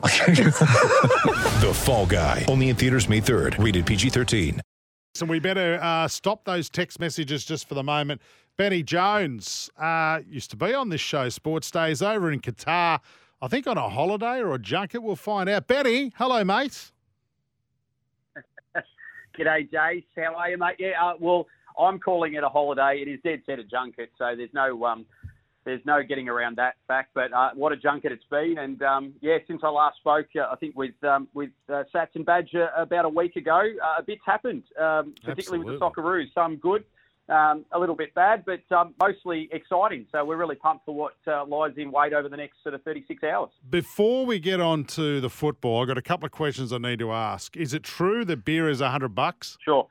The Fall Guy. Only in theaters May 3rd. Rated PG-13. So we better uh, stop those text messages just for the moment. Benny Jones uh, used to be on this show, Sports Days, over in Qatar. I think on a holiday or a junket. We'll find out. Benny, hello, mate. G'day, Jace. How are you, mate? Yeah, uh, well, I'm calling it a holiday. It is dead set a junket, so there's no um, there's no getting around that fact. But uh, what a junket it's been, and um, yeah, since I last spoke, uh, I think with um, with uh, Sats and Badger about a week ago, uh, a bit's happened, um, particularly with the Absolutely. Socceroos. Some good, um, a little bit bad, but um, mostly exciting. So we're really pumped for what uh, lies in wait over the next sort of 36 hours. Before we get on to the football, I've got a couple of questions I need to ask. Is it true that beer is 100 bucks? Sure.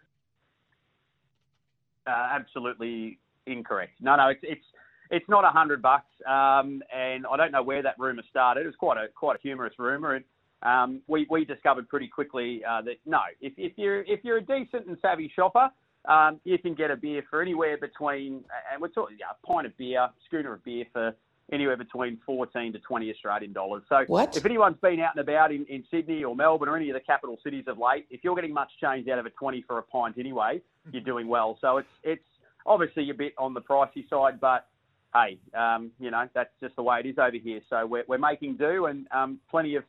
Uh, absolutely incorrect. No, no, it's it's it's not a hundred bucks, um, and I don't know where that rumor started. It was quite a quite a humorous rumor, and um, we we discovered pretty quickly uh, that no, if if you're if you're a decent and savvy shopper, um, you can get a beer for anywhere between, and we're talking yeah, a pint of beer, schooner of beer for anywhere between 14 to 20 Australian dollars. So What? if anyone's been out and about in, in Sydney or Melbourne or any of the capital cities of late, if you're getting much change out of a 20 for a pint anyway, you're doing well. So it's it's obviously a bit on the pricey side, but hey, um, you know that's just the way it is over here. So we're, we're making do, and um, plenty of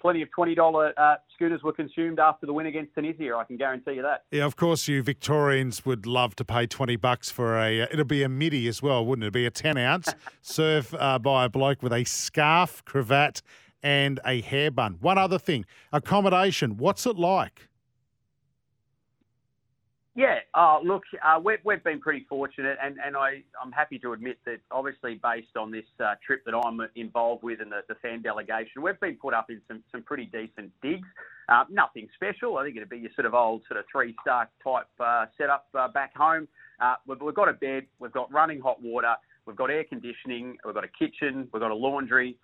plenty of twenty dollar uh, scooters were consumed after the win against Tunisia. I can guarantee you that. Yeah, of course, you Victorians would love to pay 20 bucks for a, uh, it'll be a midi as well, wouldn't it? It'd be a 10 ounce served uh, by a bloke with a scarf, cravat, and a hair bun. One other thing accommodation, what's it like? Yeah, uh, look, uh, we've, we've been pretty fortunate, and, and I, I'm happy to admit that obviously based on this uh, trip that I'm involved with and the, the fan delegation, we've been put up in some, some pretty decent digs. Uh, nothing special. I think it'd be your sort of old sort of three-star type uh, setup uh, back home. Uh, we've, we've got a bed, we've got running hot water, we've got air conditioning, we've got a kitchen, we've got a laundry.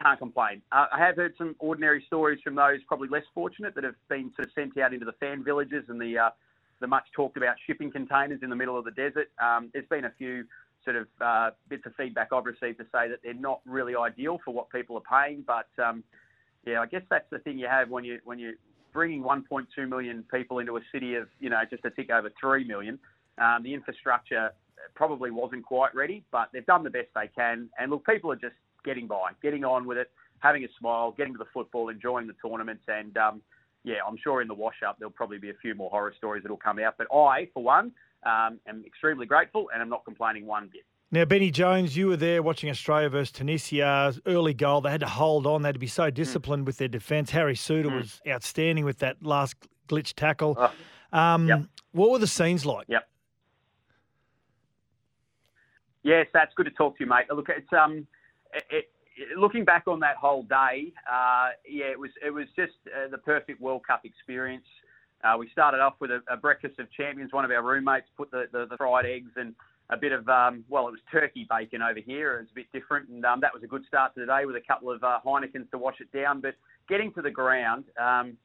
Can't complain. Uh, I have heard some ordinary stories from those probably less fortunate that have been sort of sent out into the fan villages and the uh, the much talked about shipping containers in the middle of the desert. Um, there's been a few sort of uh, bits of feedback I've received to say that they're not really ideal for what people are paying. But um, yeah, I guess that's the thing you have when you when you're bringing 1.2 million people into a city of you know just a tick over three million. Um, the infrastructure probably wasn't quite ready, but they've done the best they can. And look, people are just getting by, getting on with it, having a smile, getting to the football, enjoying the tournaments, and um, yeah, I'm sure in the wash up there'll probably be a few more horror stories that'll come out. But I, for one, um, am extremely grateful and I'm not complaining one bit. Now, Benny Jones, you were there watching Australia versus Tunisia's early goal. They had to hold on. They had to be so disciplined with their defence. Harry Souttar was outstanding with that last glitch tackle. Oh, um, yep. What were the scenes like? Yep. Yes, that's good to talk to you, mate. Look, it's um, it, looking back on that whole day, uh, yeah, it was it was just uh, the perfect World Cup experience. Uh, we started off with a, a breakfast of champions. One of our roommates put the, the, the fried eggs and a bit of um, well, it was turkey bacon over here. It was a bit different, and um, that was a good start to the day with a couple of uh, Heinekens to wash it down. But getting to the ground, um,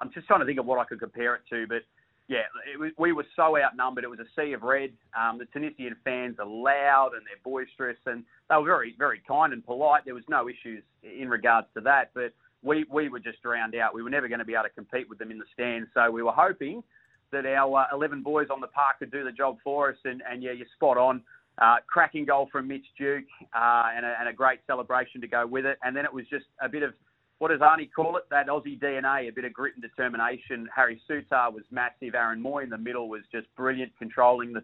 I'm just trying to think of what I could compare it to, but yeah, was, we were so outnumbered. It was a sea of red. Um, the Tunisian fans are loud and they're boisterous, and they were very, very kind and polite. There was no issues in regards to that, but we, we were just drowned out. We were never going to be able to compete with them in the stands, so we were hoping that our uh, 11 boys on the park could do the job for us, and, and yeah, you're spot on. Uh, cracking goal from Mitch Duke uh, and, a, and a great celebration to go with it. And then it was just a bit of what does Arnie call it? That Aussie DNA, a bit of grit and determination. Harry Souttar was massive. Aaron Mooy in the middle was just brilliant, controlling the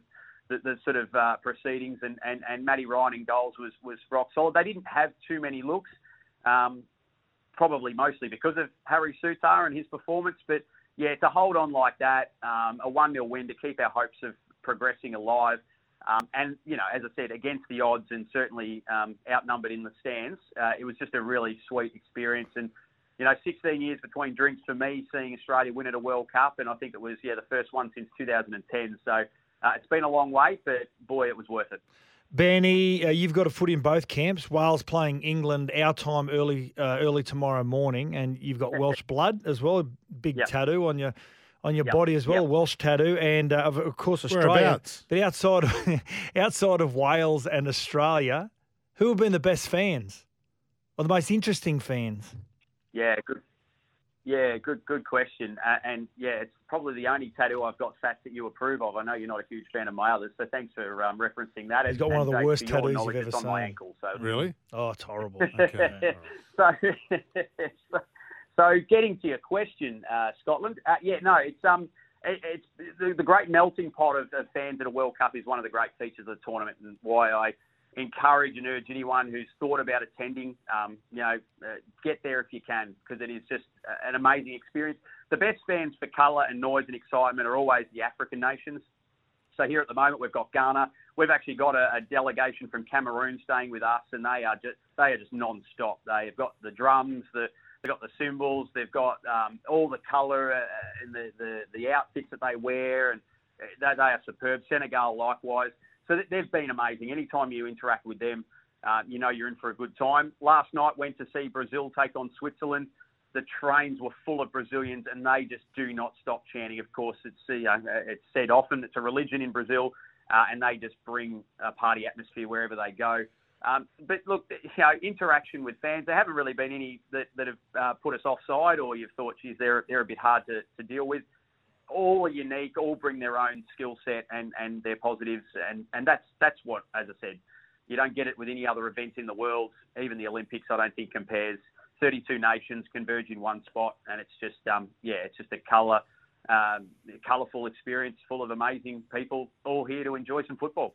the, the sort of uh, proceedings. And, and, and Matty Ryan in goals was, was rock solid. They didn't have too many looks, um, probably mostly because of Harry Souttar and his performance. But yeah, to hold on like that, um, a 1 0 win to keep our hopes of progressing alive. Um, and, you know, as I said, against the odds and certainly um, outnumbered in the stands, uh, it was just a really sweet experience. And, you know, 16 years between drinks for me, seeing Australia win at a World Cup, and I think it was yeah the first one since 2010. So uh, it's been a long way, but boy, it was worth it. Benny, uh, you've got a foot in both camps. Wales playing England our time early uh, early tomorrow morning, and you've got Welsh blood as well, a big Yep. tattoo on your on your Yep. body as well, Yep. Welsh tattoo, and uh, of, of course Australia. But outside of, outside of Wales and Australia, who have been the best fans or the most interesting fans? Yeah, good. Yeah, good, good question. Uh, and yeah, it's probably the only tattoo I've got Sats that you approve of. I know you're not a huge fan of my others, so thanks for um, referencing that. He's And- got one of the worst tattoos knowledge, you've it's ever on my seen. ankle. So Really? Oh, it's horrible. Okay. so, so getting to your question, uh, Scotland. Uh, yeah, no, it's um, it, it's the, the great melting pot of, of fans at a World Cup is one of the great features of the tournament, and why I encourage and urge anyone who's thought about attending, um, you know, uh, get there if you can, because it is just an amazing experience. The best fans for colour and noise and excitement are always the African nations. So here at the moment we've got Ghana. We've actually got a, a delegation from Cameroon staying with us, and they are just they are just non-stop. They've got the drums, the they've got the cymbals, they've got um, all the colour uh, and the, the the outfits that they wear, and uh, they, they are superb. Senegal likewise. So they've been amazing. Anytime you interact with them, uh, you know you're in for a good time. Last night went to see Brazil take on Switzerland. The trains were full of Brazilians, and they just do not stop chanting. Of course, it's uh, it's said often it's a religion in Brazil, uh, and they just bring a party atmosphere wherever they go. Um, but look, you know, interaction with fans, there haven't really been any that, that have uh, put us offside, or you've thought, geez, they're they're a bit hard to, to deal with. All are unique, all bring their own skill set and, and their positives, and, and that's that's what, as I said, you don't get it with any other events in the world. Even the Olympics, I don't think compares. 32 nations converge in one spot, and it's just um, yeah, it's just a colour, um, colourful experience full of amazing people, all here to enjoy some football.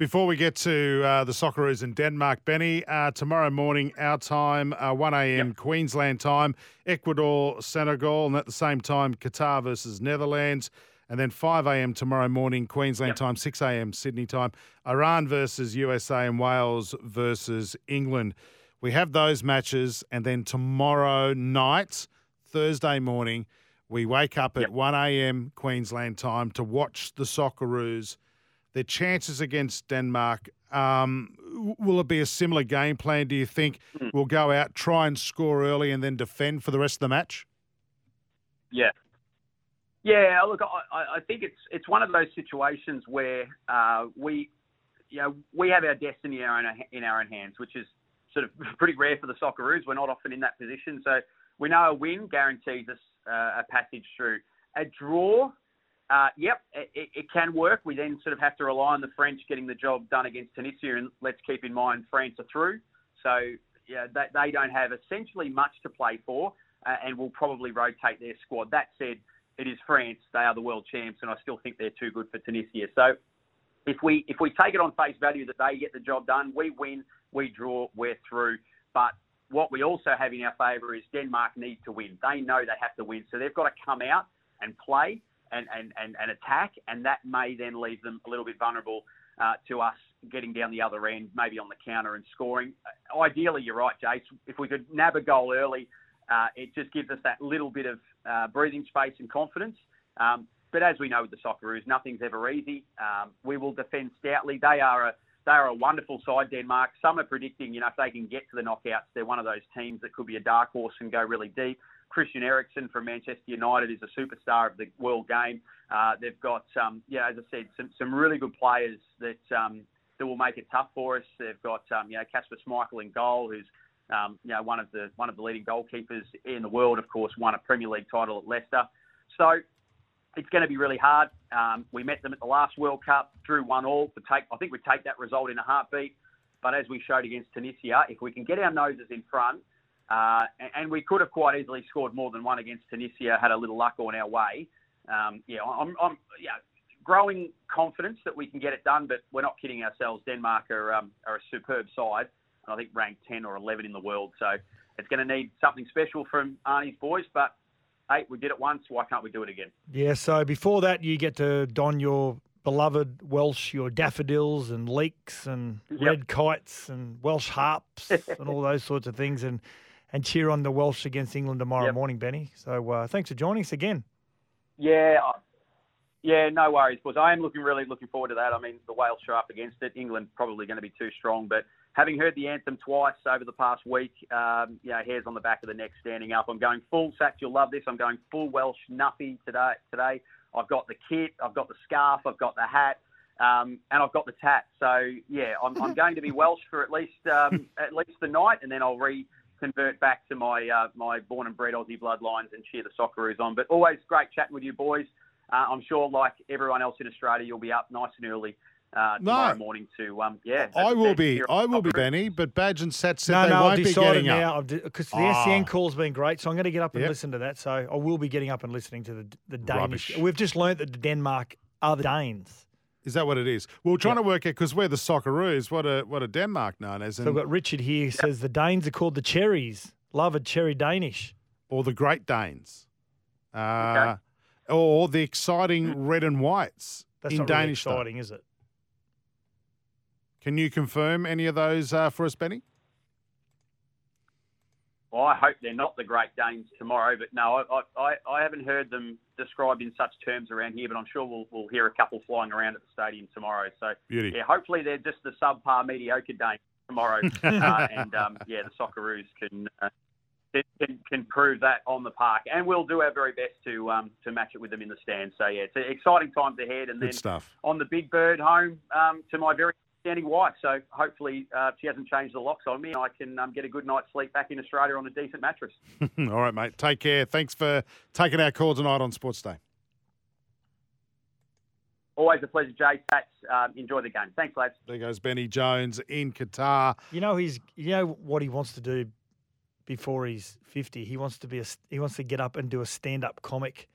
Before we get to uh, the Socceroos in Denmark, Benny, uh, tomorrow morning, our time, uh, 1 a.m. Queensland time, Ecuador, Senegal, and at the same time, Qatar versus Netherlands. And then 5 a.m. tomorrow morning, Queensland time, 6 a.m. Sydney time, Iran versus USA and Wales versus England. We have those matches. And then tomorrow night, Thursday morning, we wake up at 1 a.m. Queensland time to watch the Socceroos their chances against Denmark. Um, will it be a similar game plan? Do you think we'll go out, try and score early, and then defend for the rest of the match? Yeah. Yeah, look, I, I- I think it's it's one of those situations where uh, we, you know, we have our destiny in our, own, in our own hands, which is sort of pretty rare for the Socceroos. We're not often in that position, so we know a win guarantees us uh, a passage through. A draw, uh, yep, it, it- can work. We then sort of have to rely on the French getting the job done against Tunisia, and let's keep in mind France are through, so yeah, they, they don't have essentially much to play for, uh, and will probably rotate their squad. That said, it is France. They are the world champs, and I still think they're too good for Tunisia. So if we if we take it on face value that they get the job done, we win, we draw, we're through. But what we also have in our favour is Denmark need to win. They know they have to win, so they've got to come out and play and and, and, and attack, and that may then leave them a little bit vulnerable uh, to us getting down the other end, maybe on the counter and scoring. Uh, Ideally, you're right, Jace. If we could nab a goal early, uh, it just gives us that little bit of uh, breathing space and confidence. Um, but as we know with the Socceroos, nothing's ever easy. Um, we will defend stoutly. They are a they are a wonderful side, Denmark. Some are predicting, you know, if they can get to the knockouts, they're one of those teams that could be a dark horse and go really deep. Christian Eriksen from Manchester United is a superstar of the world game. Uh, they've got, um, yeah, as I said, some, some really good players that um, that will make it tough for us. They've got, um, you know, Kasper Schmeichel in goal, who's um, you know, one of the one of the leading goalkeepers in the world. Of course, won a Premier League title at Leicester. So it's going to be really hard. Um, we met them at the last World Cup, drew one all. To take, I think we take that result in a heartbeat. But as we showed against Tunisia, if we can get our noses in front, Uh, and, and we could have quite easily scored more than one against Tunisia, had a little luck on our way. Um, yeah, I'm, I'm yeah, growing confidence that we can get it done, but we're not kidding ourselves. Denmark are, um, are a superb side, and I think ranked 10 or 11 in the world. So it's going to need something special from Arnie's boys, but hey, we did it once. Why can't we do it again? Yeah, so before that, you get to don your beloved Welsh, your daffodils and leeks and Yep. red kites and Welsh harps and all those sorts of things and, and cheer on the Welsh against England tomorrow Yep. morning, Benny. So uh, thanks for joining us again. Yeah, yeah, no worries, boys. I am looking really looking forward to that. I mean, the Wales are up against it. England probably going to be too strong, but having heard the anthem twice over the past week, um, you know, hairs on the back of the neck standing up. I'm going full Sacks. You'll love this. I'm going full Welsh Nuffy today. Today, I've got the kit, I've got the scarf, I've got the hat. Um, and I've got the tat, so yeah, I'm, I'm going to be Welsh for at least um, at least the night, and then I'll re convert back to my uh, my born and bred Aussie bloodlines and cheer the Socceroos on. But always great chatting with you boys. Uh, I'm sure, like everyone else in Australia, you'll be up nice and early uh, tomorrow No. morning to um, yeah. I will be. I will be, Benny. But Badge and Sat said no, they no, I've be getting now up. because the Ah. SCN call's been great, so I'm going to get up and Yep. listen to that. So I will be getting up and listening to the the Danish. Rubbish. We've just learnt that the Denmark are the Danes. Is that what it is? Well, we're trying to work out because we're the Socceroos. What a what a Denmark known as, So and, I've got Richard here who says the Danes are called the Cherries. Love a cherry Danish. or the Great Danes, uh, or the exciting red and whites That's in not really Danish. though. exciting, is it? Can you confirm any of those uh, for us, Benny? Well, I hope they're not the Great Danes tomorrow, but no, I, I, I haven't heard them described in such terms around here. But I'm sure we'll, we'll hear a couple flying around at the stadium tomorrow. So Beauty. yeah, hopefully they're just the subpar mediocre day tomorrow, uh, and um, yeah, the Socceroos can, uh, can can prove that on the park, and we'll do our very best to um, to match it with them in the stands. So yeah, it's exciting times ahead, and Good then stuff. on the big bird home um, to my very standing wife. So hopefully uh, she hasn't changed the locks on me. and I can um, get a good night's sleep back in Australia on a decent mattress. All right, mate. Take care. Thanks for taking our call tonight on Sports Day. Always a pleasure, Jay. Sats, um, enjoy the game. Thanks, lads. There goes Benny Jones in Qatar. You know he's you know what he wants to do before he's 50. He wants to be a he wants to get up and do a stand-up comic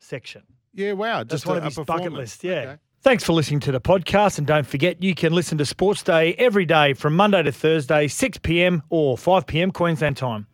section. Yeah, wow. That's Just one a, of a his bucket performance. list. Yeah. Okay. Thanks for listening to the podcast, and don't forget you can listen to Sports Day every day from Monday to Thursday, 6 p.m. or 5 p.m. Queensland time.